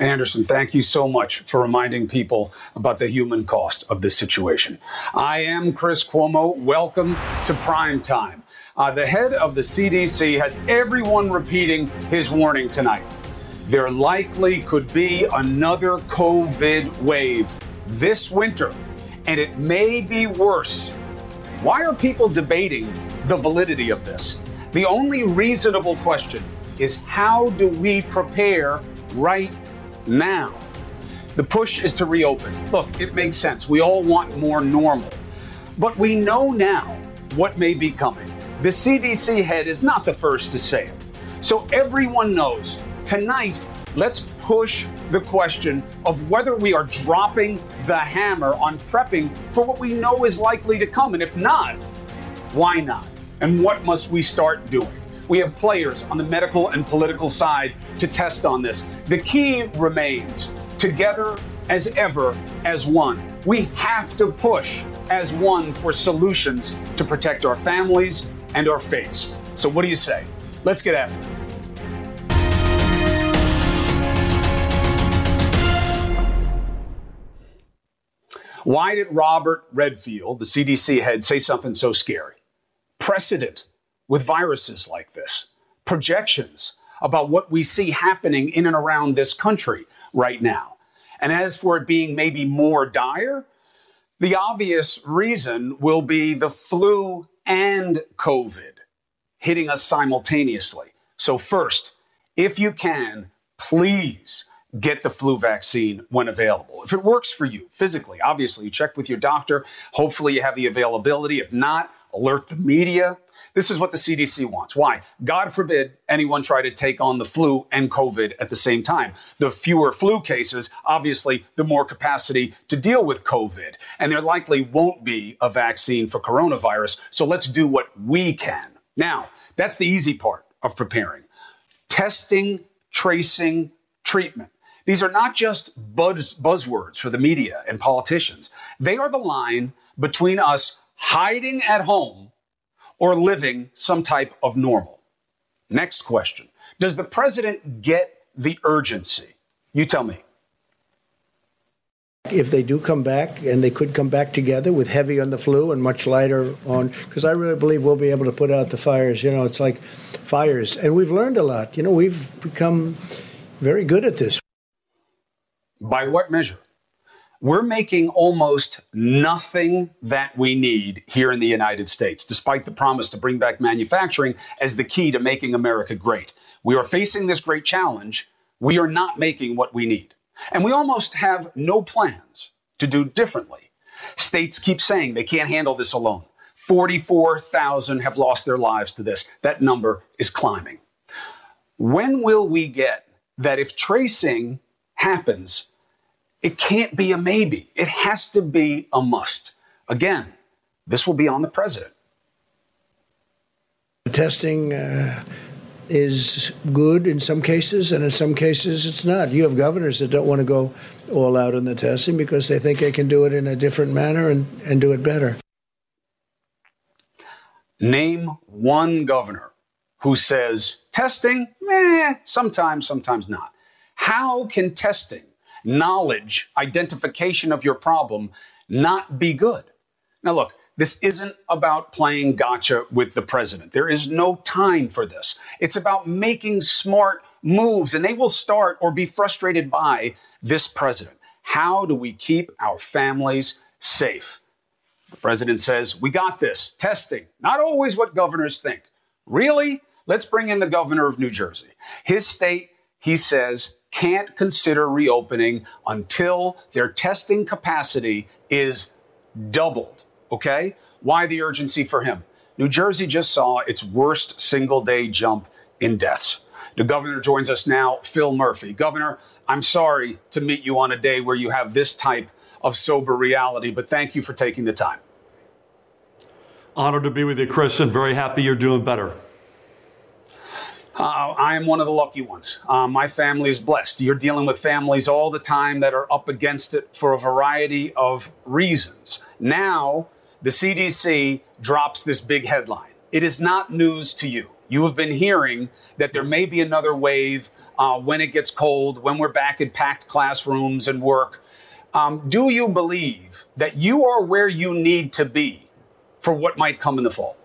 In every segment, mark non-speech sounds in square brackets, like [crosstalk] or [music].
Anderson, thank you so much for reminding people about the human cost of this situation. I am Chris Cuomo. Welcome to Prime Time. Uh, the head of the CDC has everyone repeating his warning tonight. There likely could be another COVID wave this winter, and it may be worse. Why are people debating the validity of this? The only reasonable question is how do we prepare right now? The push is to reopen. Look, it makes sense. We all want more normal. But we know now what may be coming. The CDC head is not the first to say it. So everyone knows tonight, let's push the question of whether we are dropping the hammer on prepping for what we know is likely to come. And if not, why not? And what must we start doing? We have players on the medical and political side to test on this. The key remains together as ever as one. We have to push as one for solutions to protect our families and our faiths. So, what do you say? Let's get after it. Why did Robert Redfield, the CDC head, say something so scary? Precedent with viruses like this, projections about what we see happening in and around this country right now. And as for it being maybe more dire, the obvious reason will be the flu and COVID hitting us simultaneously. So, first, if you can, please get the flu vaccine when available. If it works for you physically, obviously, you check with your doctor. Hopefully, you have the availability. If not, alert the media. This is what the CDC wants. Why? God forbid anyone try to take on the flu and COVID at the same time. The fewer flu cases, obviously, the more capacity to deal with COVID. And there likely won't be a vaccine for coronavirus. So let's do what we can. Now, that's the easy part of preparing testing, tracing, treatment. These are not just buzz, buzzwords for the media and politicians. They are the line between us hiding at home or living some type of normal. Next question Does the president get the urgency? You tell me. If they do come back, and they could come back together with heavy on the flu and much lighter on, because I really believe we'll be able to put out the fires. You know, it's like fires. And we've learned a lot. You know, we've become very good at this. By what measure? We're making almost nothing that we need here in the United States, despite the promise to bring back manufacturing as the key to making America great. We are facing this great challenge. We are not making what we need. And we almost have no plans to do differently. States keep saying they can't handle this alone. 44,000 have lost their lives to this. That number is climbing. When will we get that if tracing happens, it can't be a maybe. It has to be a must. Again, this will be on the president. The testing uh, is good in some cases, and in some cases it's not. You have governors that don't want to go all out on the testing because they think they can do it in a different manner and, and do it better. Name one governor who says testing, meh, sometimes, sometimes not. How can testing knowledge, identification of your problem not be good. Now, look, this isn't about playing gotcha with the president. There is no time for this. It's about making smart moves, and they will start or be frustrated by this president. How do we keep our families safe? The president says, We got this. Testing, not always what governors think. Really? Let's bring in the governor of New Jersey. His state, he says, can't consider reopening until their testing capacity is doubled. Okay? Why the urgency for him? New Jersey just saw its worst single day jump in deaths. The governor joins us now, Phil Murphy. Governor, I'm sorry to meet you on a day where you have this type of sober reality, but thank you for taking the time. Honored to be with you, Chris, and very happy you're doing better. Uh, I am one of the lucky ones. Uh, my family is blessed. You're dealing with families all the time that are up against it for a variety of reasons. Now, the CDC drops this big headline. It is not news to you. You have been hearing that there may be another wave uh, when it gets cold, when we're back in packed classrooms and work. Um, do you believe that you are where you need to be for what might come in the fall?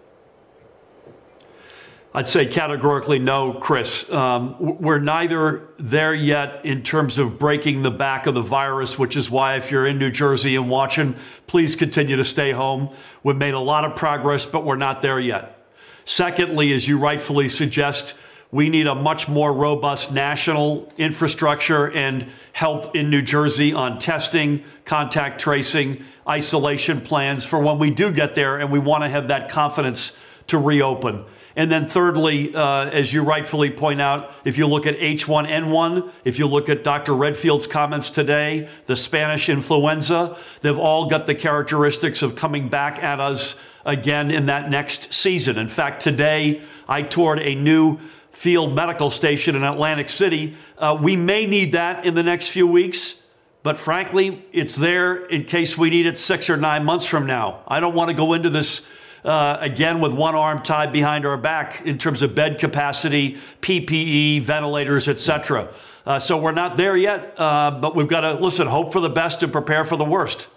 I'd say categorically no, Chris. Um, we're neither there yet in terms of breaking the back of the virus, which is why if you're in New Jersey and watching, please continue to stay home. We've made a lot of progress, but we're not there yet. Secondly, as you rightfully suggest, we need a much more robust national infrastructure and help in New Jersey on testing, contact tracing, isolation plans for when we do get there, and we want to have that confidence to reopen. And then, thirdly, uh, as you rightfully point out, if you look at H1N1, if you look at Dr. Redfield's comments today, the Spanish influenza, they've all got the characteristics of coming back at us again in that next season. In fact, today I toured a new field medical station in Atlantic City. Uh, we may need that in the next few weeks. But frankly, it's there in case we need it six or nine months from now. I don't want to go into this uh, again with one arm tied behind our back in terms of bed capacity, PPE, ventilators, etc. Uh, so we're not there yet, uh, but we've got to listen, hope for the best and prepare for the worst.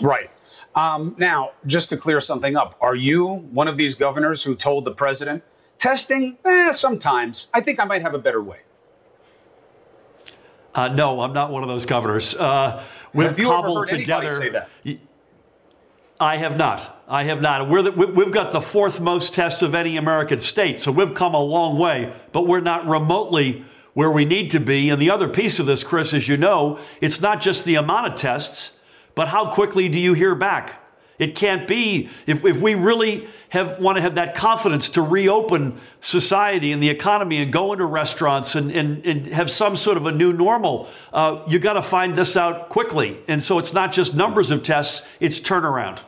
Right. Um, now, just to clear something up, are you one of these governors who told the president, testing, eh, sometimes, I think I might have a better way? Uh, no, I'm not one of those governors. Uh, we've cobbled together. Say that? I have not. I have not. The, we've got the fourth most tests of any American state, so we've come a long way, but we're not remotely where we need to be. And the other piece of this, Chris, as you know, it's not just the amount of tests, but how quickly do you hear back? It can't be if, if we really have want to have that confidence to reopen society and the economy and go into restaurants and, and, and have some sort of a new normal. Uh, you got to find this out quickly. And so it's not just numbers of tests, it's turnaround.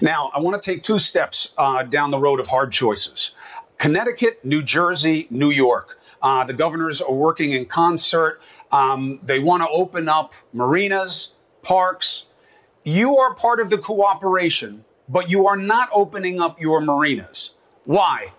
Now, I want to take two steps uh, down the road of hard choices Connecticut, New Jersey, New York. Uh, the governors are working in concert. Um, they want to open up marinas, parks. You are part of the cooperation, but you are not opening up your marinas. Why?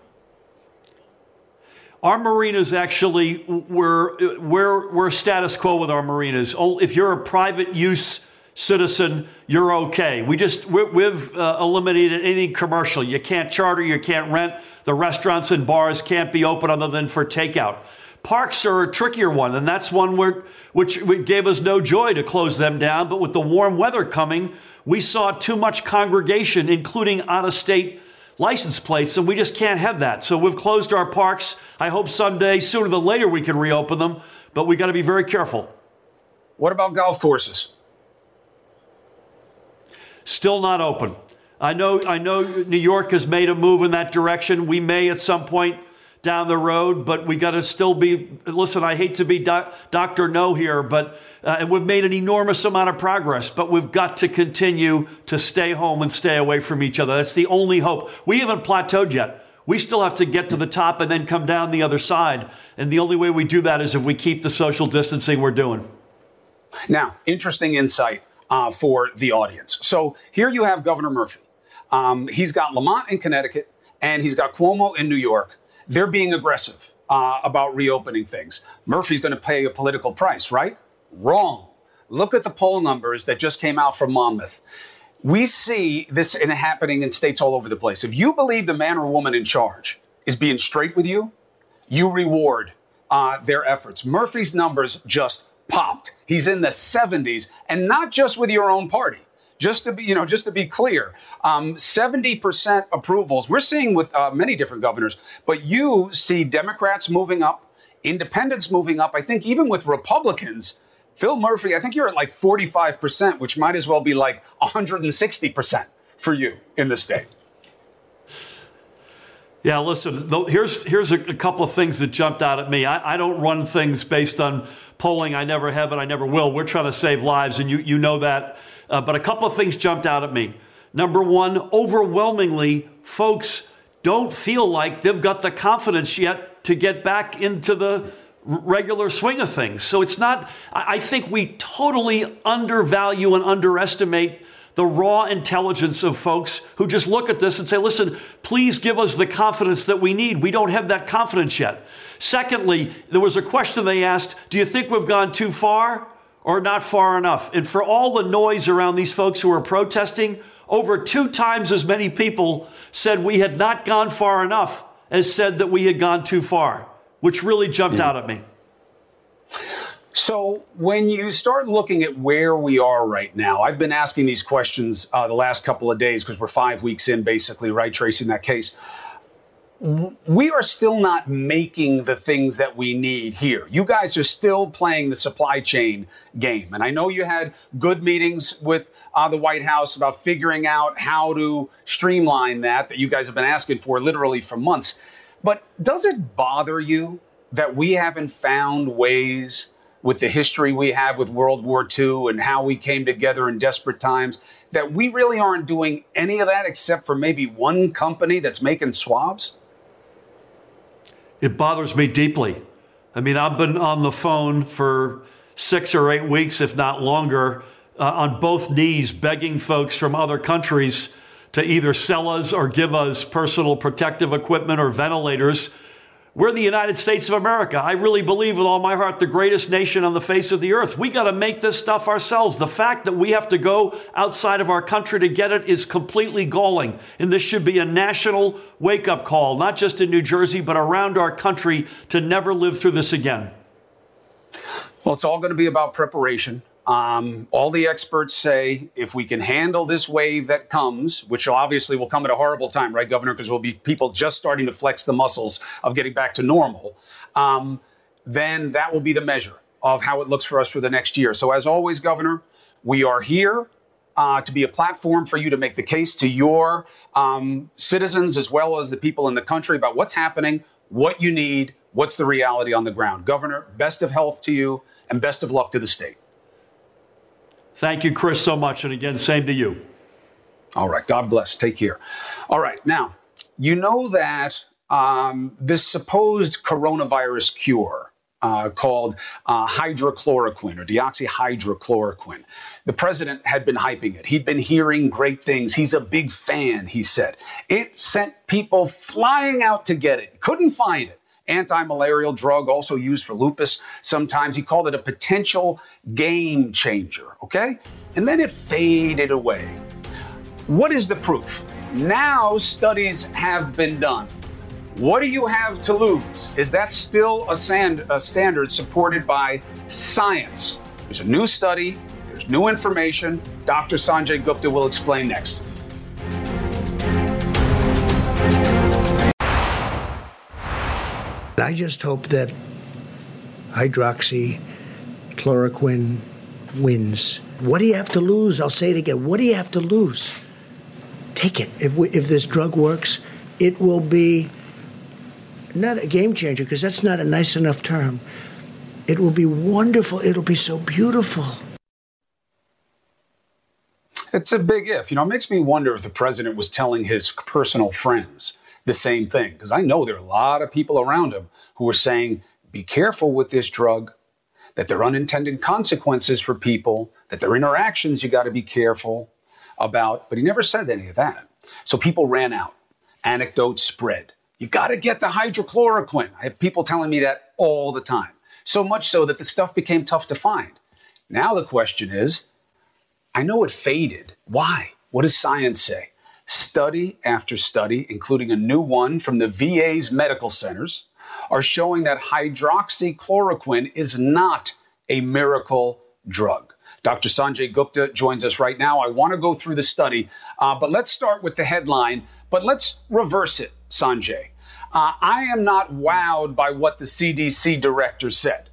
Our marinas actually, we're, we're, we're status quo with our marinas. If you're a private use citizen, you're okay. We just, we, have uh, eliminated anything commercial. You can't charter, you can't rent. The restaurants and bars can't be open other than for takeout. Parks are a trickier one, and that's one where, which gave us no joy to close them down. But with the warm weather coming, we saw too much congregation, including out of state license plates, and we just can't have that. So we've closed our parks. I hope someday, sooner than later, we can reopen them, but we got to be very careful. What about golf courses? Still not open. I know, I know New York has made a move in that direction. We may at some point down the road, but we got to still be. Listen, I hate to be doc, Doctor No here, but uh, and we've made an enormous amount of progress, but we've got to continue to stay home and stay away from each other. That's the only hope. We haven't plateaued yet. We still have to get to the top and then come down the other side. And the only way we do that is if we keep the social distancing we're doing. Now, interesting insight uh, for the audience. So here you have Governor Murphy. Um, he's got Lamont in Connecticut and he's got Cuomo in New York. They're being aggressive uh, about reopening things. Murphy's going to pay a political price, right? Wrong. Look at the poll numbers that just came out from Monmouth. We see this in happening in states all over the place. If you believe the man or woman in charge is being straight with you, you reward uh, their efforts. Murphy's numbers just popped. He's in the 70s, and not just with your own party. Just to be, you know, just to be clear, um, 70% approvals. We're seeing with uh, many different governors, but you see Democrats moving up, independents moving up. I think even with Republicans, Phil Murphy, I think you're at like 45%, which might as well be like 160% for you in the state. Yeah, listen, here's, here's a, couple of things that jumped out at me. I, I don't run things based on polling. I never have and I never will. We're trying to save lives, and you, you know that. Uh, but a couple of things jumped out at me. Number one, overwhelmingly, folks don't feel like they've got the confidence yet to get back into the regular swing of things. So it's not, I think we totally undervalue and underestimate the raw intelligence of folks who just look at this and say, listen, please give us the confidence that we need. We don't have that confidence yet. Secondly, there was a question they asked Do you think we've gone too far or not far enough? And for all the noise around these folks who are protesting, over two times as many people said we had not gone far enough as said that we had gone too far, which really jumped out at me. So, when you start looking at where we are right now, I've been asking these questions uh, the last couple of days because we're five weeks in, basically, right, tracing that case. We are still not making the things that we need here. You guys are still playing the supply chain game. And I know you had good meetings with uh, the White House about figuring out how to streamline that, that you guys have been asking for literally for months. But does it bother you that we haven't found ways? With the history we have with World War II and how we came together in desperate times, that we really aren't doing any of that except for maybe one company that's making swabs? It bothers me deeply. I mean, I've been on the phone for six or eight weeks, if not longer, uh, on both knees, begging folks from other countries to either sell us or give us personal protective equipment or ventilators we're the United States of America. I really believe with all my heart, the greatest nation on the face of the earth. We got to make this stuff ourselves. The fact that we have to go outside of our country to get it is completely galling. And this should be a national wake up call, not just in New Jersey, but around our country to never live through this again. Well, it's all going to be about preparation. Um, all the experts say if we can handle this wave that comes, which obviously will come at a horrible time, right, Governor? Because we'll be people just starting to flex the muscles of getting back to normal. Um, then that will be the measure of how it looks for us for the next year. So, as always, Governor, we are here uh, to be a platform for you to make the case to your um, citizens as well as the people in the country about what's happening, what you need, what's the reality on the ground. Governor, best of health to you and best of luck to the state. Thank you, Chris, so much. And again, same to you. All right. God bless. Take care. All right. Now, you know that um, this supposed coronavirus cure uh, called uh, hydrochloroquine or deoxyhydrochloroquine. The president had been hyping it. He'd been hearing great things. He's a big fan, he said. It sent people flying out to get it. Couldn't find it anti malarial drug, also used for lupus sometimes. He called it a potential game changer, okay? And then it faded away. What is the proof? Now studies have been done. What do you have to lose? Is that still a, sand, a standard supported by science? There's a new study, there's new information. Dr. Sanjay Gupta will explain next. I just hope that hydroxychloroquine wins. What do you have to lose? I'll say it again. What do you have to lose? Take it. If, we, if this drug works, it will be not a game changer because that's not a nice enough term. It will be wonderful. It'll be so beautiful. It's a big if. You know, it makes me wonder if the president was telling his personal friends the same thing. Because I know there are a lot of people around him who are saying, be careful with this drug, that there are unintended consequences for people, that there are interactions you got to be careful about. But he never said any of that. So people ran out. Anecdotes spread. You got to get the hydrochloroquine. I have people telling me that all the time. So much so that the stuff became tough to find. Now the question is I know it faded. Why? What does science say? Study after study, including a new one from the VA's medical centers, are showing that hydroxychloroquine is not a miracle drug. Dr. Sanjay Gupta joins us right now. I want to go through the study, uh, but let's start with the headline, but let's reverse it, Sanjay. Uh, I am not wowed by what the CDC director said.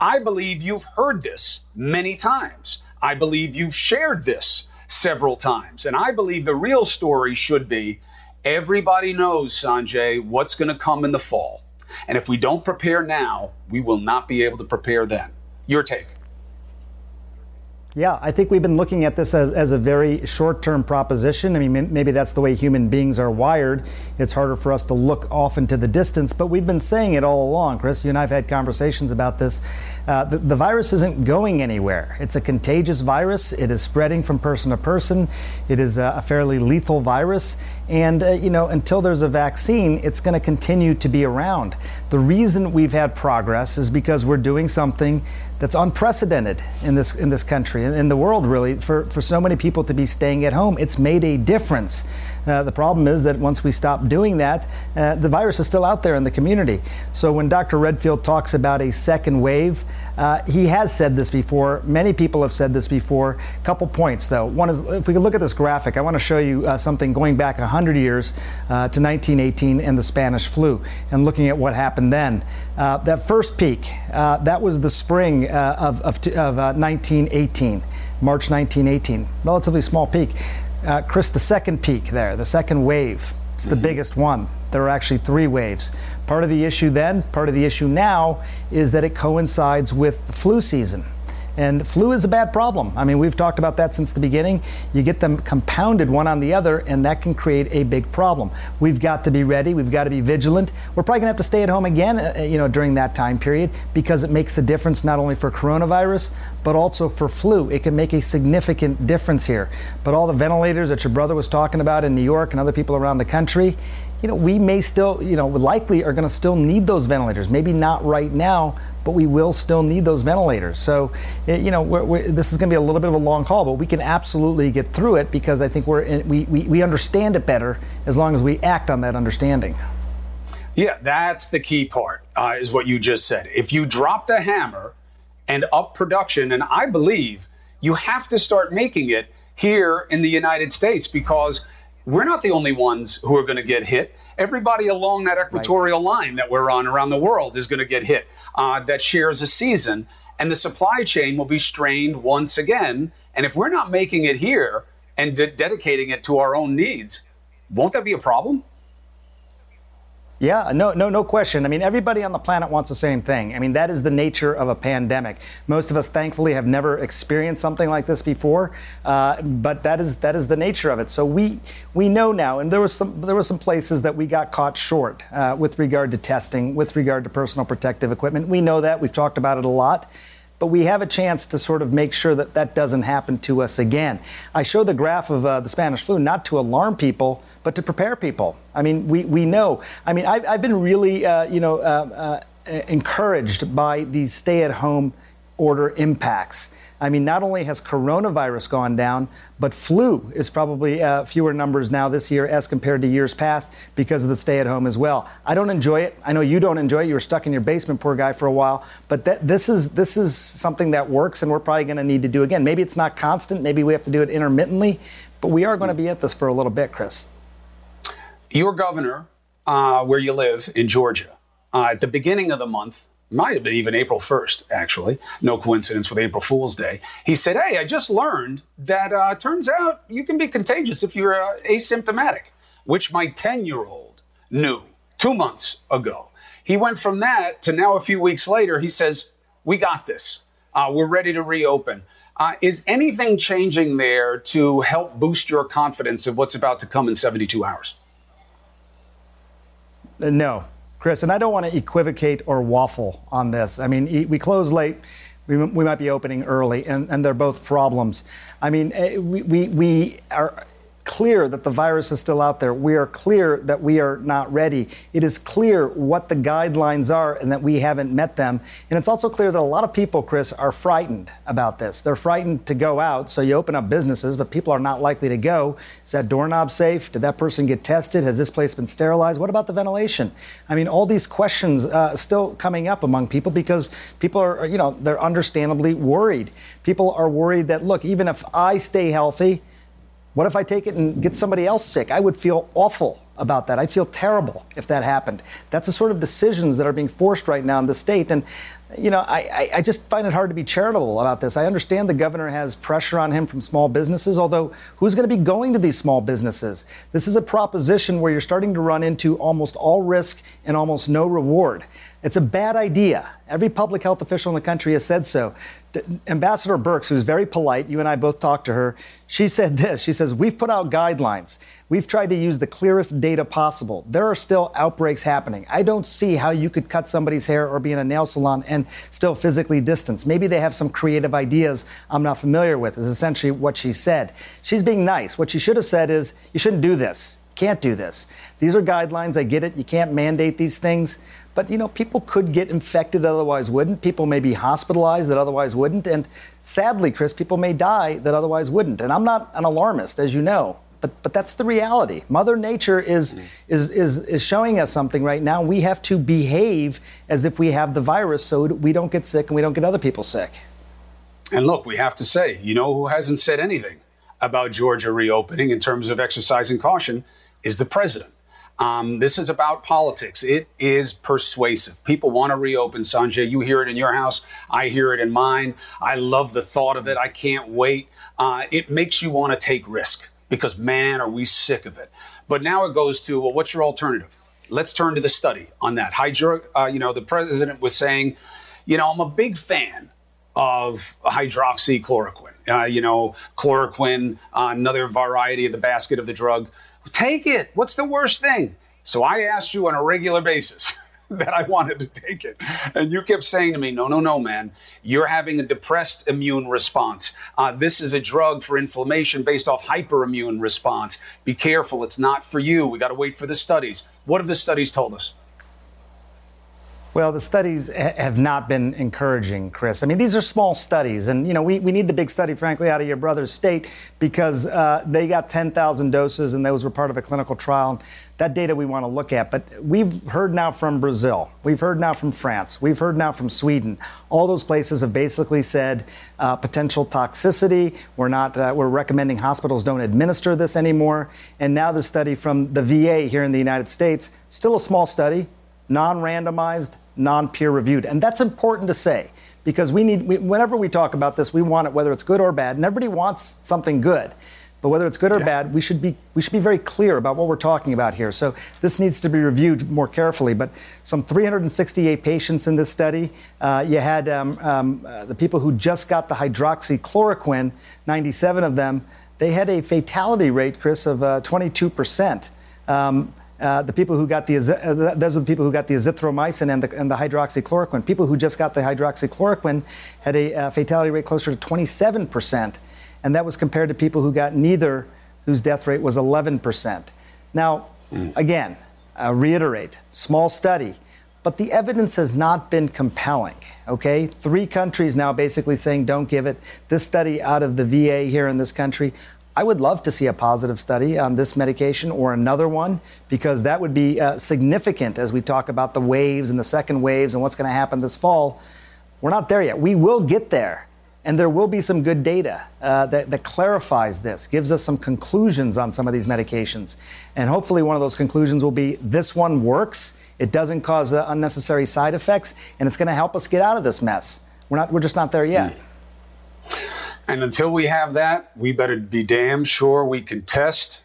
I believe you've heard this many times. I believe you've shared this several times. And I believe the real story should be everybody knows, Sanjay, what's going to come in the fall. And if we don't prepare now, we will not be able to prepare then. Your take. Yeah, I think we've been looking at this as, as a very short term proposition. I mean, maybe that's the way human beings are wired. It's harder for us to look off into the distance, but we've been saying it all along. Chris, you and I have had conversations about this. Uh, the, the, virus isn't going anywhere. It's a contagious virus, it is spreading from person to person, it is a, a fairly lethal virus. And, uh, you know, until there's a vaccine, it's going to continue to be around. The reason we've had progress is because we're doing something that's unprecedented in this in this country and in the world really for, for so many people to be staying at home. It's made a difference. Uh, the problem is that once we stop doing that uh, the virus is still out there in the community. So when dr redfield talks about a second wave uh, he has said this before many people have said this before a couple points though one is if we can look at this graphic i want to show you uh, something going back 100 years uh, to 1918 and the spanish flu and looking at what happened then uh, that first peak, uh, that was the spring uh, of, of, of 1918, uh, March 1918, relatively small peak. Uh, Chris, the second peak there, the second wave, it's the mm-hmm. biggest one. There are actually three waves. Part of the issue then, part of the issue now, is that it coincides with the flu season. And flu is a bad problem. I mean, we've talked about that since the beginning. You get them compounded one on the other, and that can create a big problem. We've got to be ready. We've got to be vigilant. We're probably going to have to stay at home again, uh, you know, during that time period because it makes a difference not only for coronavirus but also for flu. It can make a significant difference here. But all the ventilators that your brother was talking about in New York and other people around the country, you know, we may still, you know, likely are going to still need those ventilators. Maybe not right now, but we will still need those ventilators. So, eh, you know, we're, we're, this is going to be a little bit of a long haul, but we can absolutely get through it because I think we're in, we, we, we understand it better as long as we act on that understanding. Yeah, that's the key part, uh, is what you just said. If you drop the hammer and up production, and I believe you have to start making it here in the United States because we're not the only ones who are going to get hit. Everybody along that equatorial right. line that we're on around the world is going to get hit uh, that shares a season. And the supply chain will be strained once again. And if we're not making it here and de- dedicating it to our own needs, won't that be a problem? Yeah, no, no, no question. I mean, everybody on the planet wants the same thing. I mean, that is the nature of a pandemic. Most of us, thankfully, have never experienced something like this before, uh, but that is that is the nature of it. So we we know now, and there was some there were some places that we got caught short uh, with regard to testing, with regard to personal protective equipment. We know that. We've talked about it a lot but we have a chance to sort of make sure that that doesn't happen to us again. I show the graph of uh, the Spanish flu not to alarm people, but to prepare people. I mean, we, we know. I mean, I've, I've been really, uh, you know, uh, uh encouraged by these stay at home order impacts. I mean, not only has coronavirus gone down, but flu is probably uh, fewer numbers now this year as compared to years past because of the stay at home as well. I don't enjoy it. I know you don't enjoy it. You were stuck in your basement, poor guy, for a while. But that, this is this is something that works, and we're probably going to need to do again. Maybe it's not constant. Maybe we have to do it intermittently, but we are going to be at this for a little bit, Chris. Your governor, uh, where you live in Georgia, uh, at the beginning of the month might have been even April 1st, actually. No coincidence with April Fool's Day. He said, Hey, I just learned that uh, turns out you can be contagious if you're uh, asymptomatic, which my 10 year old knew two months ago. He went from that to now, a few weeks later, he says, We got this. Uh, we're ready to reopen. Uh, is anything changing there to help boost your confidence of what's about to come in 72 hours? Uh, no, Chris, and I don't want to equivocate or waffle on this. I mean, we close late. We, we might be opening early, and, and they're both problems. I mean, eh, we, we, we are clear that the virus is still out there. We are clear that we are not ready. It is clear what the guidelines are and that we haven't met them. And it's also clear that a lot of people, Chris, are frightened about this. They're frightened to go out. So you open up businesses, but people are not likely to go. Is that doorknob safe? Did that person get tested? Has this place been sterilized? What about the ventilation? I mean, all these questions uh, still coming up among people because people are, you know, they're understandably worried. People are worried that, look, even if I stay healthy, what if I take it and get somebody else sick? I would feel awful. about that. I'd feel terrible if that happened. That's the sort of decisions that are being forced right now in the state. And, you know, I, I just find it hard to be charitable about this. I understand the governor has pressure on him from small businesses, although who's going to be going to these small businesses? This is a proposition where you're starting to run into almost all risk and almost no reward. It's a bad idea. Every public health official in the country has said so. Ambassador Birx, who's very polite, you and I both talked to her, she said this. She says, We've put out guidelines. We've tried to use the clearest data possible. There are still outbreaks happening. I don't see how you could cut somebody's hair or be in a nail salon and still physically distance. Maybe they have some creative ideas I'm not familiar with, is essentially what she said. She's being nice. What she should have said is, You shouldn't do this. Can't do this. These are guidelines. I get it. You can't mandate these things. But, you know, people could get infected otherwise wouldn't. People may be hospitalized that otherwise wouldn't. And sadly, Chris, people may die that otherwise wouldn't. And I'm not an alarmist, as you know. But, but that's the reality. Mother Nature is, mm. is, is, is showing us something right now. We have to behave as if we have the virus so we don't get sick and we don't get other people sick. And look, we have to say, you know who hasn't said anything about Georgia reopening in terms of exercising caution is the president. Um, this is about politics. It is persuasive. People want to reopen, Sanjay. You hear it in your house. I hear it in mine. I love the thought of it. I can't wait. Uh, it makes you want to take risk because, man, are we sick of it. But now it goes to, well, what's your alternative? Let's turn to the study on that. Hydro, uh, you know, the president was saying, you know, I'm a big fan of hydroxychloroquine. Uh, you know, chloroquine, uh, another variety of the basket of the drug. Take it. What's the worst thing? So I asked you on a regular basis [laughs] that I wanted to take it. And you kept saying to me, no, no, no, man, you're having a depressed immune response. Uh, this is a drug for inflammation based off hyperimmune response. Be careful. It's not for you. We got to wait for the studies. What have the studies told us? Well, the studies have not been encouraging, Chris. I mean, these are small studies, and you know we, we need the big study, frankly, out of your brother's state because uh, they got 10,000 doses, and those were part of a clinical trial. That data we want to look at, but we've heard now from Brazil, we've heard now from France, we've heard now from Sweden. All those places have basically said uh, potential toxicity. We're not. Uh, we're recommending hospitals don't administer this anymore. And now the study from the VA here in the United States, still a small study, non-randomized non peer reviewed. And that's important to say because we need, we, whenever we talk about this, we want it, whether it's good or bad, and everybody wants something good. But whether it's good or yeah. bad, we should be we should be very clear about what we're talking about here. So this needs to be reviewed more carefully. But some 368 patients in this study. Uh, you had um, um, uh, the people who just got the hydroxychloroquine. 97 of them. They had a fatality rate, Chris, of uh, 22 percent. Um, uh, the people who got the uh, those are the people who got the azithromycin and the, and the hydroxychloroquine. People who just got the hydroxychloroquine had a uh, fatality rate closer to 27 percent, and that was compared to people who got neither, whose death rate was 11 percent. Now, mm. again, reiterate, small study, but the evidence has not been compelling. Okay, three countries now basically saying don't give it. This study out of the VA here in this country, I would love to see a positive study on this medication or another one because that would be uh, significant as we talk about the waves and the second waves and what's going to happen this fall. We're not there yet. We will get there. And there will be some good data uh, that, that, clarifies this, gives us some conclusions on some of these medications. And hopefully, one of those conclusions will be this one works, it doesn't cause uh, unnecessary side effects, and it's going to help us get out of this mess. We're, not, we're just not there yet. Mm. And until we have that, we better be damn sure we can test,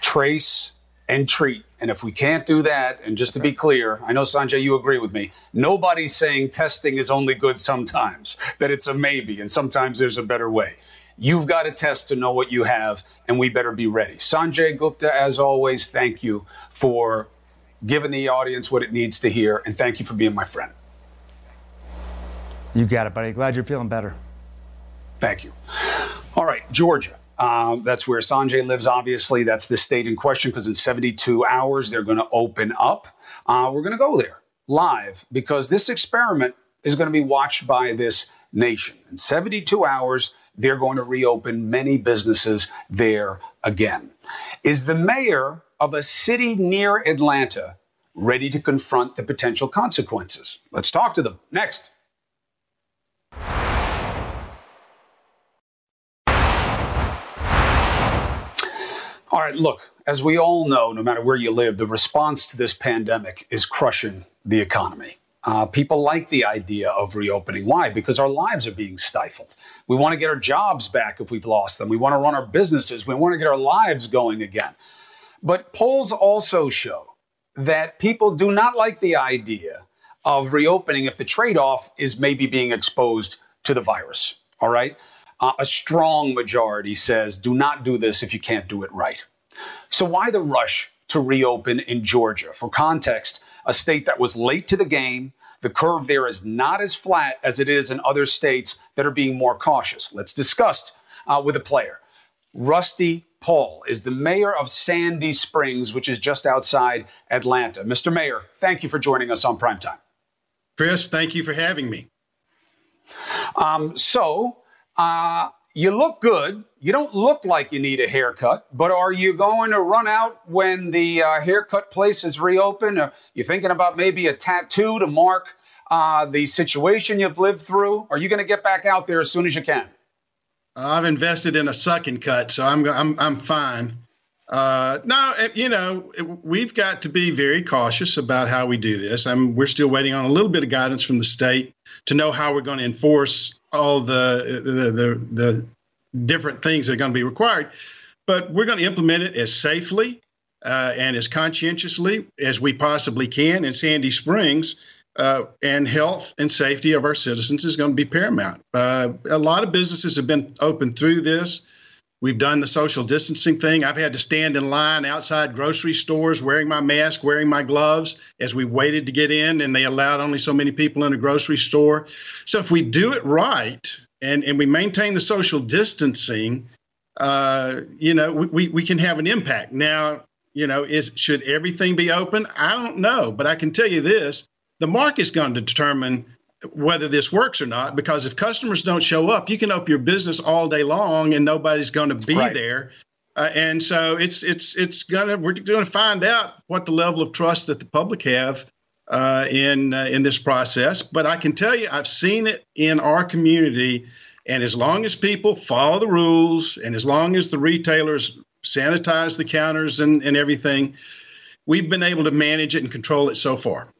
trace, and treat. And if we can't do that, and just to be clear, I know Sanjay, you agree with me. Nobody's saying testing is only good sometimes, that it's a maybe, and sometimes there's a better way. You've got to test to know what you have, and we better be ready. Sanjay Gupta, as always, thank you for giving the audience what it needs to hear, and thank you for being my friend. You got it, buddy. Glad you're feeling better. Thank you. All right, Georgia. Um, that's where Sanjay lives, obviously. That's the state in question because in 72 hours they're going to open up. Uh, we're going to go there live because this experiment is going to be watched by this nation. In 72 hours, they're going to reopen many businesses there again. Is the mayor of a city near Atlanta ready to confront the potential consequences? Let's talk to them next. All right, look, as we all know, no matter where you live, the response to this pandemic is crushing the economy. Uh, people like the idea of reopening. Why? Because our lives are being stifled. We want to get our jobs back if we've lost them. We want to run our businesses. We want to get our lives going again. But polls also show that people do not like the idea of reopening if the trade off is maybe being exposed to the virus. All right? Uh, a strong majority says do not do this if you can't do it right. So, why the rush to reopen in Georgia? For context, a state that was late to the game, the curve there is not as flat as it is in other states that are being more cautious. Let's discuss uh, with a player. Rusty Paul is the mayor of Sandy Springs, which is just outside Atlanta. Mr. Mayor, thank you for joining us on Primetime. Chris, thank you for having me. Um, so, uh, you look good. You don't look like you need a haircut, but are you going to run out when the uh, haircut place is reopened? Are you thinking about maybe a tattoo to mark uh, the situation you've lived through? Are you going to get back out there as soon as you can? I've invested in a sucking cut, so I'm I'm I'm fine. Uh, no, you know we've got to be very cautious about how we do this. I'm we're still waiting on a little bit of guidance from the state to know how we're going to enforce all the the the, the different things that are going to be required. But we're going to implement it as safely uh, and as conscientiously as we possibly can in Sandy Springs uh, and health and safety of our citizens is going to be paramount. Uh, a lot of businesses have been open through this. We've done the social distancing thing. I've had to stand in line outside grocery stores wearing my mask, wearing my gloves as we waited to get in, and they allowed only so many people in a grocery store. So if we do it right and, and we maintain the social distancing, uh, you know, we, we can have an impact. Now, you know, is should everything be open? I don't know, but I can tell you this the market's going to determine whether this works or not because if customers don't show up you can open your business all day long and nobody's going to be right. there. Uh, and so it's it's it's gonna we're going to find out what the level of trust that the public have uh, in uh, in this process. But i can tell you i've seen it in our community and as long as people follow the rules and as long as the retailers sanitize the counters and, and everything we've been able to manage it and control it so far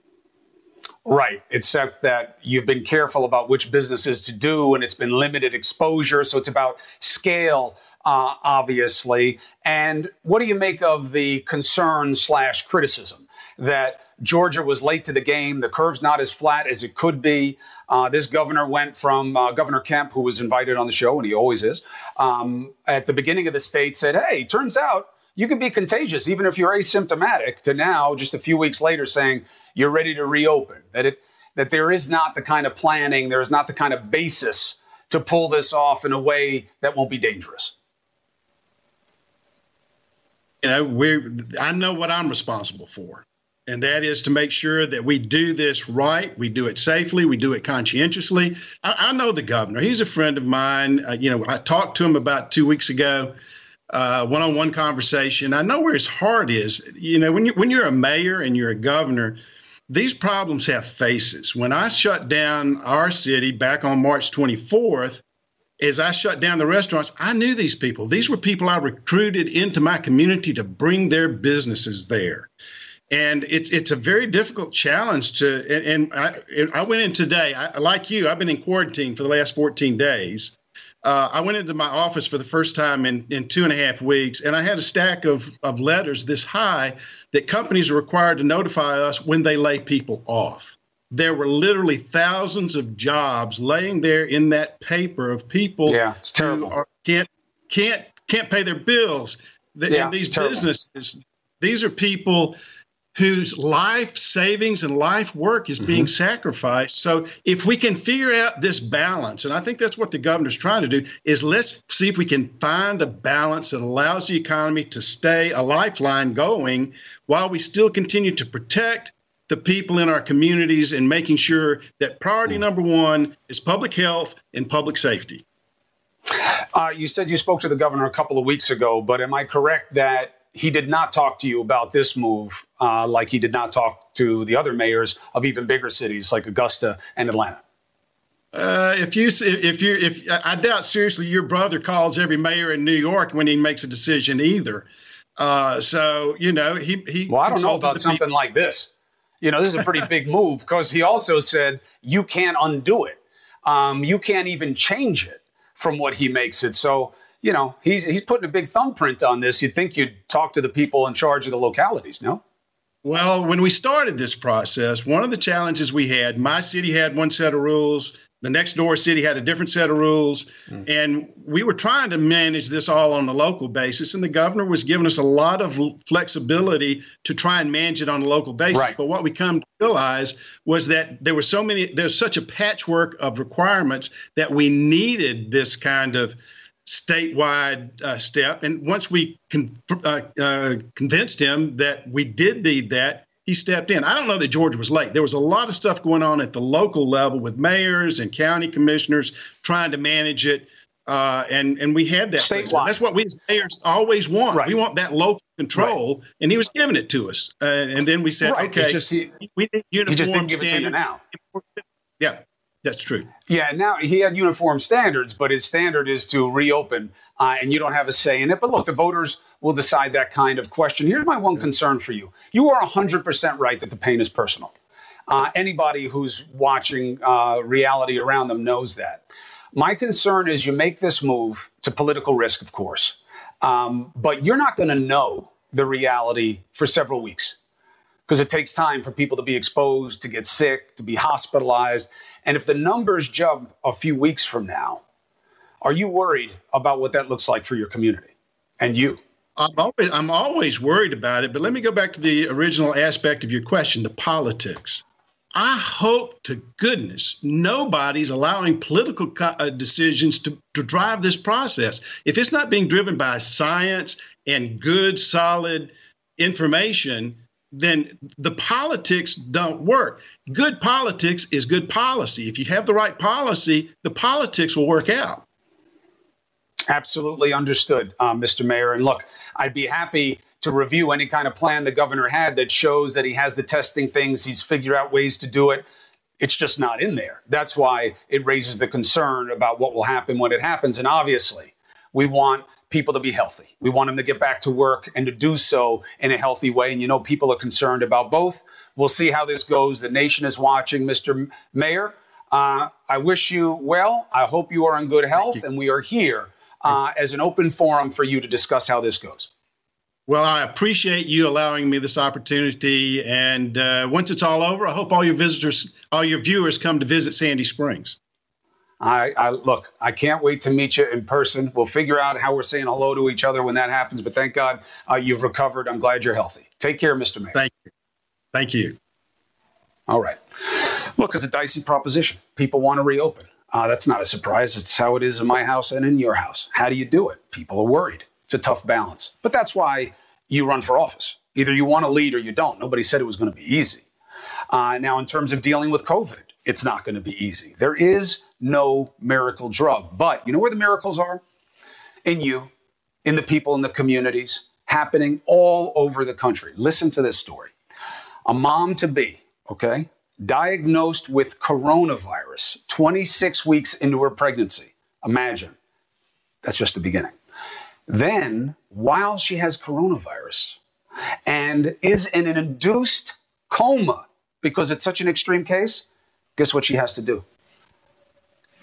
Right. Except that you've been careful about which businesses to do, and it's been limited exposure. So it's about scale, uh, obviously. And what do you make of the concern slash criticism that Georgia was late to the game? The curve's not as flat as it could be. Uh, this governor went from uh, Governor Kemp, who was invited on the show, and he always is, um, at the beginning of the state said, hey, turns out you can be contagious even if you're asymptomatic, to now, just a few weeks later, saying, you're ready to reopen. That it that there is not the kind of planning, there is not the kind of basis to pull this off in a way that won't be dangerous. You know, we I know what I'm responsible for. And that is to make sure that we do this right. We do it safely. We do it conscientiously. I, I know the governor. He's a friend of mine. Uh, you know, I talked to him about two weeks ago one on one conversation. I know where his heart is. You know, when you when you're a mayor and you're a governor, these problems have faces. When I shut down our city back on March 24th, as I shut down the restaurants, I knew these people. These were people I recruited into my community to bring their businesses there. And it's it's a very difficult challenge to. And, and I, I went in today. I, like you, I've been in quarantine for the last 14 days. Uh, I went into my office for the first time in, in two and a half weeks, and I had a stack of, of letters this high that companies are required to notify us when they lay people off. There were literally thousands of jobs laying there in that paper of people yeah, it's terrible. who are, can't can't can't pay their bills. The, yeah, and these businesses, these are people whose life savings and life work is being mm-hmm. sacrificed. So if we can figure out this balance, and I think that's what the governor's trying to do, is let's see if we can find a balance that allows the economy to stay a lifeline going while we still continue to protect the people in our communities and making sure that priority mm. number one is public health and public safety. Uh, you said you spoke to the governor a couple of weeks ago, but am I correct that he did not talk to you about this move uh, like he did not talk to the other mayors of even bigger cities like Augusta and Atlanta? Uh, if you if you if I doubt seriously your brother calls every mayor in New York when he makes a decision either. Uh, so you know, he he. Well, I don't know about something people. like this. You know, this is a pretty big move because he also said you can't undo it. Um, you can't even change it from what he makes it. So you know, he's he's putting a big thumbprint on this. You'd think you'd talk to the people in charge of the localities, no? Well, when we started this process, one of the challenges we had, my city had one set of rules, the next door city had a different set of rules, mm. and we were trying to manage this all on a local basis. And the governor was giving us a lot of flexibility to try and manage it on a local basis. Right. But what we come to realize was that there were so many, there's such a patchwork of requirements that we needed this kind of statewide uh, step. And once we con- uh, uh, convinced him that we did need that, he stepped in. I don't know that George was late. There was a lot of stuff going on at the local level with mayors and county commissioners trying to manage it. Uh, and and we had that. Statewide. That's what we as mayors always want. Right. We want that local control, right. and he was giving it to us. Uh, and then we said, right. okay, just, he, we need uniform he just didn't give it to you now. Yeah, that's true. Yeah, now he had uniform standards, but his standard is to reopen, uh, and you don't have a say in it. But look, the voters will decide that kind of question. Here's my one concern for you you are 100% right that the pain is personal. Uh, anybody who's watching uh, reality around them knows that. My concern is you make this move to political risk, of course, um, but you're not going to know the reality for several weeks because it takes time for people to be exposed, to get sick, to be hospitalized. And if the numbers jump a few weeks from now, are you worried about what that looks like for your community and you? I'm always, I'm always worried about it, but let me go back to the original aspect of your question the politics. I hope to goodness nobody's allowing political co- uh, decisions to, to drive this process. If it's not being driven by science and good, solid information, then the politics don't work. Good politics is good policy. If you have the right policy, the politics will work out. Absolutely understood, uh, Mr. Mayor. And look, I'd be happy to review any kind of plan the governor had that shows that he has the testing things, he's figured out ways to do it. It's just not in there. That's why it raises the concern about what will happen when it happens. And obviously, we want people to be healthy. We want them to get back to work and to do so in a healthy way. And you know, people are concerned about both. We'll see how this goes. The nation is watching, Mr. Mayor. Uh, I wish you well. I hope you are in good health, and we are here uh, as an open forum for you to discuss how this goes. Well, I appreciate you allowing me this opportunity. And uh, once it's all over, I hope all your visitors, all your viewers come to visit Sandy Springs. I, I, look, I can't wait to meet you in person. We'll figure out how we're saying hello to each other when that happens. But thank God uh, you've recovered. I'm glad you're healthy. Take care, Mr. Mayor. Thank you. Thank you. All right. Look, it's a dicey proposition. People want to reopen. Uh, that's not a surprise. It's how it is in my house and in your house. How do you do it? People are worried. It's a tough balance. But that's why you run for office. Either you want to lead or you don't. Nobody said it was going to be easy. Uh, now, in terms of dealing with COVID, it's not going to be easy. There is no miracle drug. But you know where the miracles are? In you, in the people in the communities, happening all over the country. Listen to this story. A mom to be, okay, diagnosed with coronavirus 26 weeks into her pregnancy. Imagine. That's just the beginning. Then, while she has coronavirus and is in an induced coma because it's such an extreme case, guess what she has to do?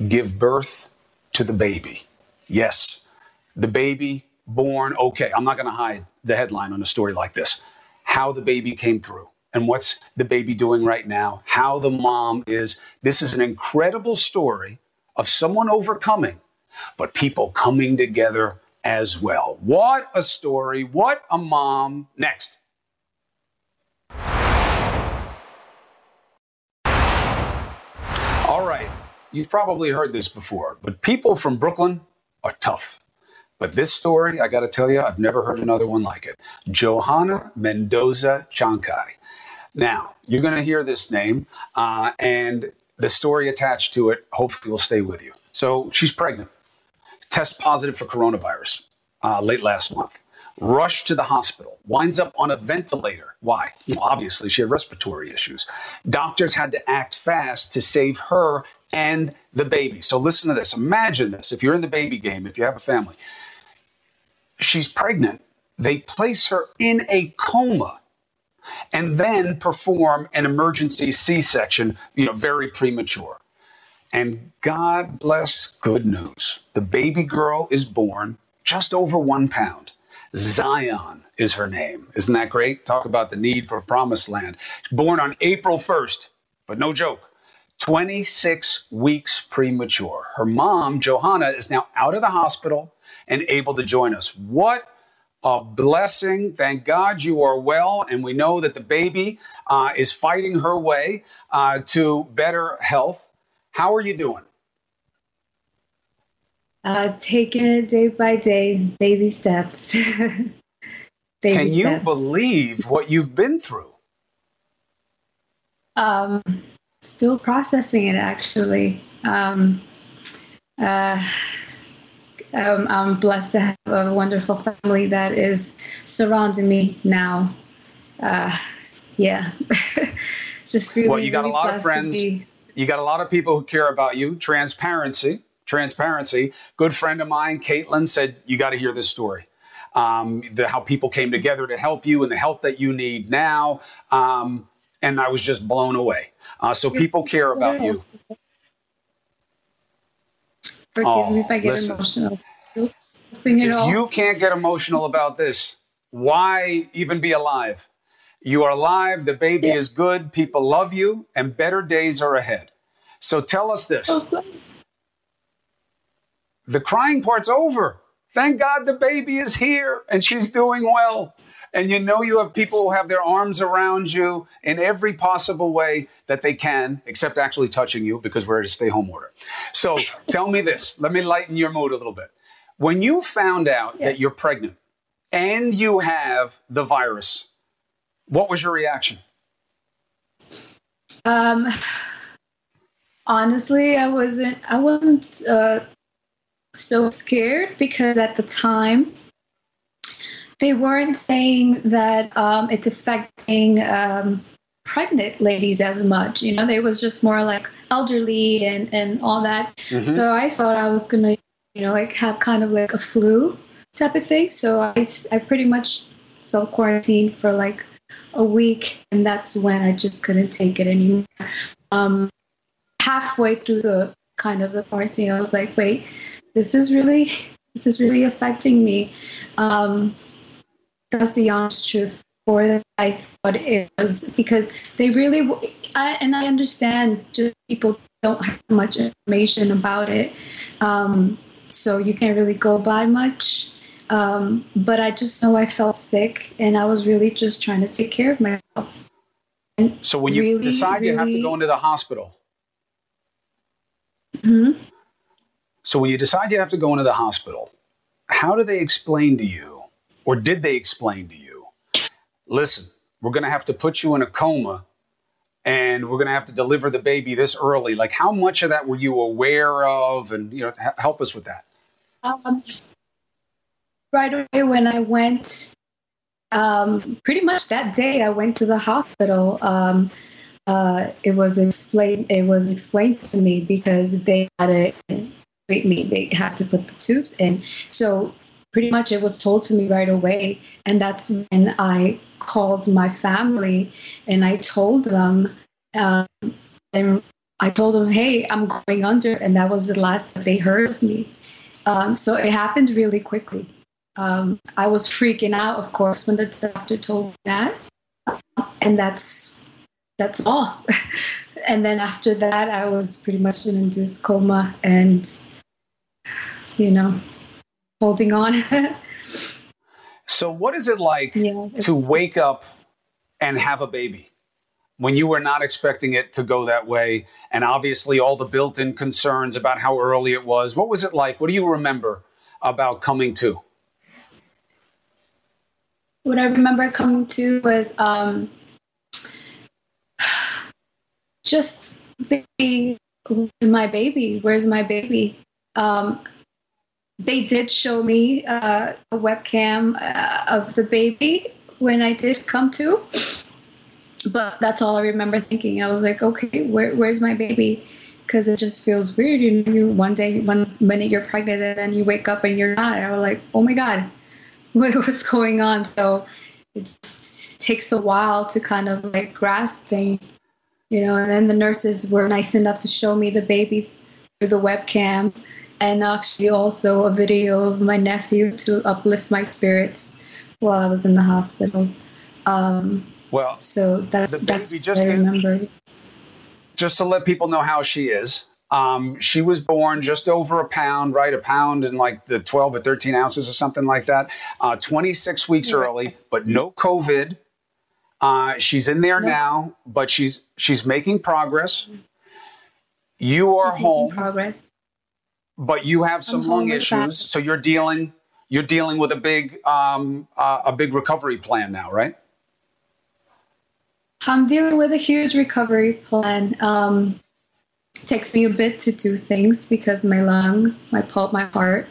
give birth to the baby. Yes, the baby born, okay, I'm not going to hide the headline on a story like this. How the baby came through and what's the baby doing right now, how the mom is. This is an incredible story of someone overcoming, but people coming together as well. What a story. What a mom. Next. All right. You've probably heard this before, but people from Brooklyn are tough. But this story, I got to tell you, I've never heard another one like it. Johanna Mendoza Chancay. Now, you're going to hear this name, uh, and the story attached to it hopefully will stay with you. So she's pregnant, tests positive for coronavirus uh, late last month, rushed to the hospital, winds up on a ventilator. Why? Well, obviously, she had respiratory issues. Doctors had to act fast to save her and the baby. So listen to this. Imagine this. If you're in the baby game, if you have a family, she's pregnant They place her in a coma and then perform an emergency C section, you know, very premature. And God bless good news. The baby girl is born just over one pound. Zion is her name. Isn't that great? Talk about the need for a promised land. Born on April 1st, but no joke, 26 weeks premature. Her mom, Johanna, is now out of the hospital and able to join us. What a blessing. Thank God you are well. And we know that the baby uh, is fighting her way uh, to better health. How are you doing? Uh, taking it day by day, baby steps. [laughs] baby Can you steps. believe what you've been through? Um, still processing it, actually. Um, uh, um, I'm blessed to have a wonderful family that is surrounding me now. Uh, yeah, [laughs] just really. Well, you got really a lot of friends. You got a lot of people who care about you. Transparency, transparency. Good friend of mine, Caitlin, said you got to hear this story. Um, the, how people came together to help you and the help that you need now. Um, and I was just blown away. Uh, so people care about you. Forgive oh, me if I get listen, emotional. if you can't get emotional about this, why even be alive? You are alive, the baby yeah. is good, people love you, and better days are ahead. So tell us this. Oh, the crying part's over. Thank God the baby is here and she's doing well. And you know you have people who have their arms around you in every possible way that they can, except actually touching you because we're at a stay home order. So [laughs] tell me this. Let me lighten your mood a little bit. When you found out yeah. that you're pregnant and you have the virus, what was your reaction? Um, honestly, I wasn't. I wasn't uh, so scared because at the time they weren't saying that um, it's affecting um, pregnant ladies as much. You know, they was just more like elderly and and all that. Mm-hmm. So I thought I was gonna, you know, like have kind of like a flu type of thing. So I I pretty much self quarantined for like a week, and that's when I just couldn't take it anymore. Um, halfway through the kind of the quarantine, I was like, wait, this is really this is really affecting me. Um, that's the honest truth. For I thought it was because they really, I, and I understand just people don't have much information about it, um, so you can't really go by much. Um, but I just know I felt sick, and I was really just trying to take care of myself. And so when you really, decide you have to go into the hospital, hmm so when you decide you have to go into the hospital, how do they explain to you, or did they explain to you, listen, we're going to have to put you in a coma and we're going to have to deliver the baby this early? Like, how much of that were you aware of? And, you know, help us with that. Um, right away when I went, um, pretty much that day I went to the hospital. Um, uh, it was explained. It was explained to me because they had a me. They had to put the tubes in. So pretty much it was told to me right away. And that's when I called my family and I told them, um, and I told them, hey, I'm going under. And that was the last that they heard of me. Um, so it happened really quickly. Um, I was freaking out, of course, when the doctor told me that. And that's that's all. [laughs] and then after that, I was pretty much in induced coma and you know, holding on. [laughs] so, what is it like yeah, to wake up and have a baby when you were not expecting it to go that way? And obviously, all the built in concerns about how early it was. What was it like? What do you remember about coming to? What I remember coming to was um, [sighs] just thinking, where's my baby? Where's my baby? Um, they did show me uh, a webcam uh, of the baby when I did come to, but that's all I remember thinking. I was like, okay, where, where's my baby? Because it just feels weird. You know, one day, one minute you're pregnant, and then you wake up and you're not. I was like, oh my god, [laughs] what was going on. So it just takes a while to kind of like grasp things, you know. And then the nurses were nice enough to show me the baby through the webcam, and actually also a video of my nephew to uplift my spirits while I was in the hospital. Um, well, so that's that's what I remember. Just to let people know how she is. Um, she was born just over a pound, right? A pound and like the 12 or 13 ounces or something like that. Uh, 26 weeks yeah. early, but no COVID. Uh, she's in there no. now, but she's she's making progress. You are she's home. progress. But you have some lung issues, so you're dealing you're dealing with a big um, uh, a big recovery plan now, right? I'm dealing with a huge recovery plan. Um, takes me a bit to do things because my lung, my pulp, my heart.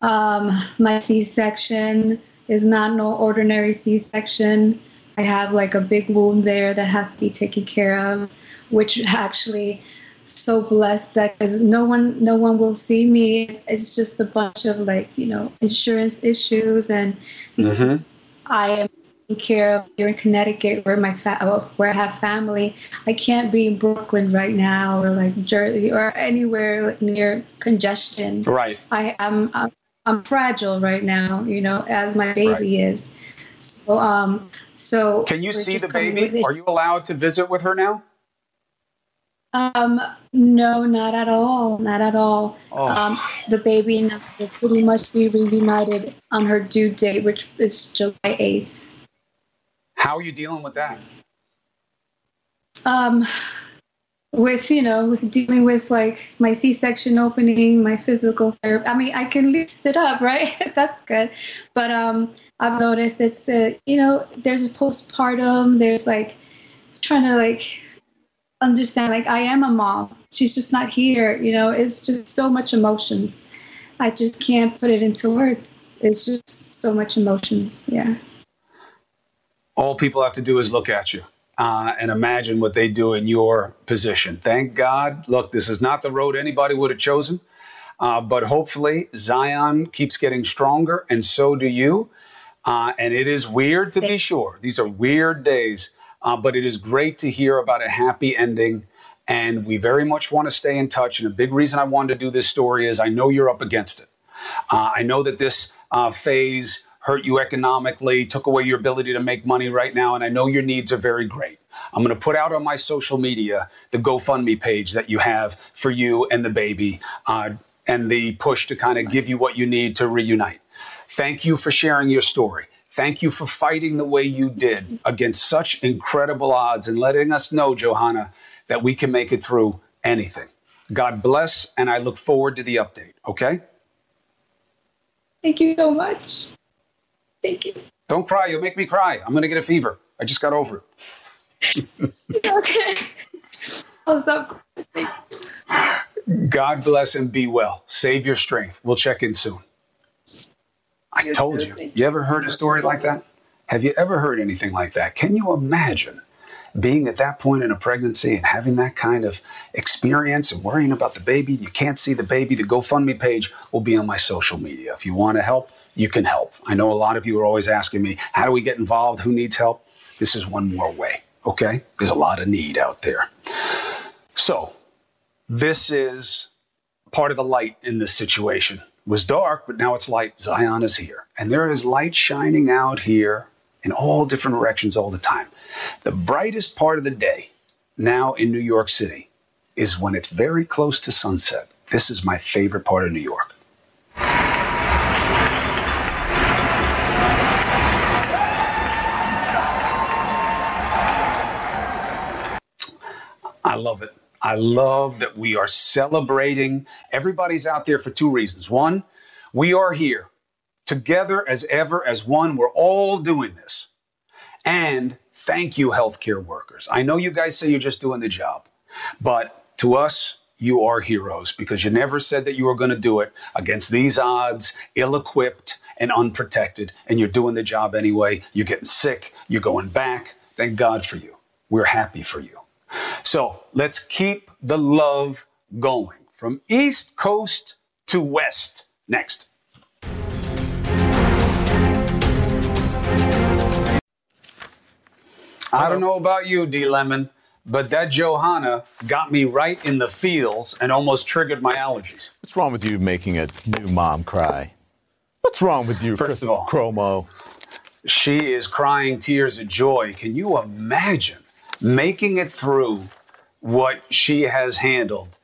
Um, my C-section is not no ordinary C-section. I have like a big wound there that has to be taken care of, which actually so blessed that because no one no one will see me. It's just a bunch of like you know insurance issues and because mm-hmm. I am taking care of here in Connecticut, where my fa- where I have family. I can't be in Brooklyn right now, or like Jersey, or anywhere near congestion. Right. I am I'm, I'm, fragile right now, you know, as my baby right. is. So um, so can you see the baby? Are you allowed to visit with her now? Um, no, not at all. Not at all. Oh. Um, the baby will pretty much be reunited on her due date, which is July 8th. How are you dealing with that? Um, with you know, with dealing with like my C-section opening, my physical therapy. I mean, I can at least sit up, [laughs] right? That's good. But um, I've noticed it's uh, you know, there's a postpartum. There's like trying to like understand like I am a mom. She's just not here. You know, it's just so much emotions. I just can't put it into words. It's just so much emotions. Yeah all people have to do is look at you uh, and imagine what they do in your position. Thank God. Look, this is not the road anybody would have chosen, uh, but hopefully Zion keeps getting stronger, and so do you. Uh, and it is weird to be sure. These are weird days, uh, but it is great to hear about a happy ending. And we very much want to stay in touch. And a big reason I wanted to do this story is I know you're up against it. Uh, I know that this uh, phase hurt you economically, took away your ability to make money right now, and I know your needs are very great. I'm going to put out on my social media the GoFundMe page that you have for you and the baby uh, and the push to kind of give you what you need to reunite. Thank you for sharing your story. Thank you for fighting the way you did against such incredible odds and letting us know, Johanna, that we can make it through anything. God bless, and I look forward to the update, okay? Thank you so much. Thank you. Don't cry. You'll make me cry. I'm going to get a fever. I just got over it. [laughs] okay. I'll stop. God bless and be well. Save your strength. We'll check in soon. I told you. You ever heard a story like that? Have you ever heard anything like that? Can you imagine being at that point in a pregnancy and having that kind of experience and worrying about the baby? You can't see the baby. The GoFundMe page will be on my social media. If you want to help, you can help. I know a lot of you are always asking me, how do we get involved? Who needs help? This is one more way, okay? There's a lot of need out there. So, this is part of the light in this situation. Was dark, but now it's light. Zion is here. And there is light shining out here in all different directions all the time. The brightest part of the day now in New York City is when it's very close to sunset. This is my favorite part of New York. I love it. I love that we are celebrating. Everybody's out there for two reasons. One, we are here together as ever, as one. We're all doing this. And thank you, healthcare workers. I know you guys say you're just doing the job, but to us, you are heroes because you never said that you were going to do it against these odds, ill equipped and unprotected. And you're doing the job anyway. You're getting sick. You're going back. Thank God for you. We're happy for you. So let's keep the love going from East Coast to West. Next. I don't know about you, D Lemon, but that Johanna got me right in the feels and almost triggered my allergies. What's wrong with you making a new mom cry? What's wrong with you, First Chris Cuomo? She is crying tears of joy. Can you imagine making it through what she has handled?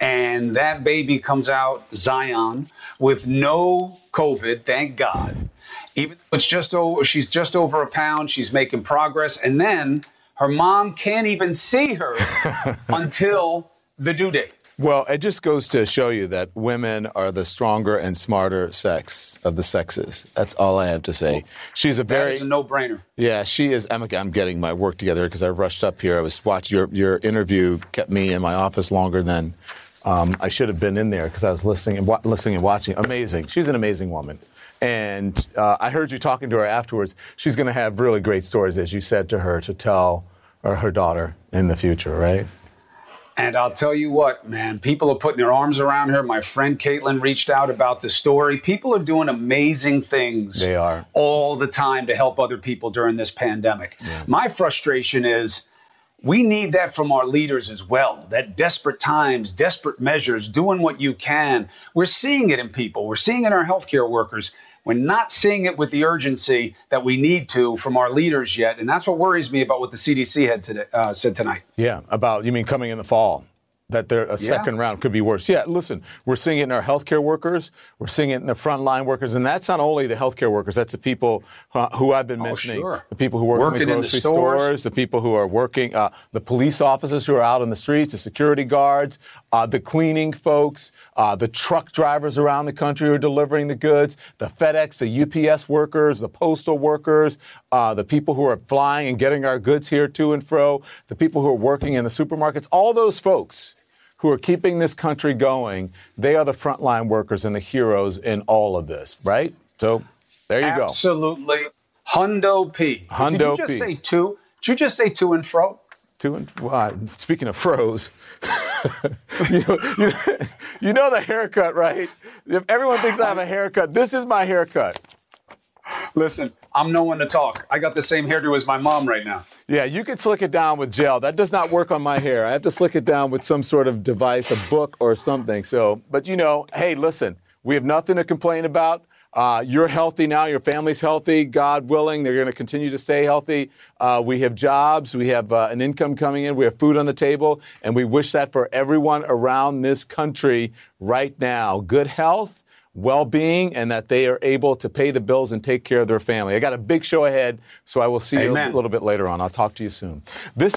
And that baby comes out, Zion, with no COVID, thank God. Even though it's just over, she's just over a pound, she's making progress. And then her mom can't even see her [laughs] until the due date. Well, it just goes to show you that women are the stronger and smarter sex of the sexes. That's all I have to say. She's a very a no brainer. Yeah, she is. I'm, I'm getting my work together because I rushed up here. I was watching your your interview kept me in my office longer than um, I should have been in there because I was listening and wa- listening and watching. Amazing. She's an amazing woman. And uh, I heard you talking to her afterwards. She's going to have really great stories, as you said to her, to tell her, her daughter in the future, right? And I'll tell you what, man, people are putting their arms around her. My friend Caitlin reached out about the story. People are doing amazing things. They are. All the time to help other people during this pandemic. My frustration is we need that from our leaders as well. That desperate times, desperate measures, doing what you can. We're seeing it in people, we're seeing it in our healthcare workers. We're not seeing it with the urgency that we need to from our leaders yet. And that's what worries me about what the CDC had today, uh, said tonight. Yeah, about you mean coming in the fall? That there a second round could be worse. Yeah, listen, we're seeing it in our healthcare workers. We're seeing it in the frontline workers, and that's not only the healthcare workers. That's the people uh, who I've been mentioning. sure. The people who work Working in in the the grocery stores. stores, the people who are working, uh, the police officers who are out on the streets, the security guards, uh, the cleaning folks, uh, the truck drivers around the country who are delivering the goods, the FedEx, the UPS workers, the postal workers, uh, the people who are flying and getting our goods here to and fro, the people who are working in the supermarkets, all those folks who are keeping this country going, they are the frontline workers and the heroes in all of this, right? So there you go. Absolutely. Hundo P. Hundo P. Did you just P. say two? Did you just say two and fro? Two and well, speaking of froze, [laughs] you, know, you, know, you know the haircut, right? If everyone thinks I have a haircut, this is my haircut. Listen, I'm no one to talk. I got the same hairdo as my mom right now. Yeah, you can slick it down with gel. That does not work on my hair. I have to slick it down with some sort of device, a book or something. So, but you know, hey, listen, we have nothing to complain about. Uh, you're healthy now. Your family's healthy. God willing, they're going to continue to stay healthy. Uh, we have jobs. We have uh, an income coming in. We have food on the table, and we wish that for everyone around this country right now. Good health well-being and that they are able to pay the bills and take care of their family. I got a big show ahead, so I will see you a little bit later on. I'll talk to you soon. This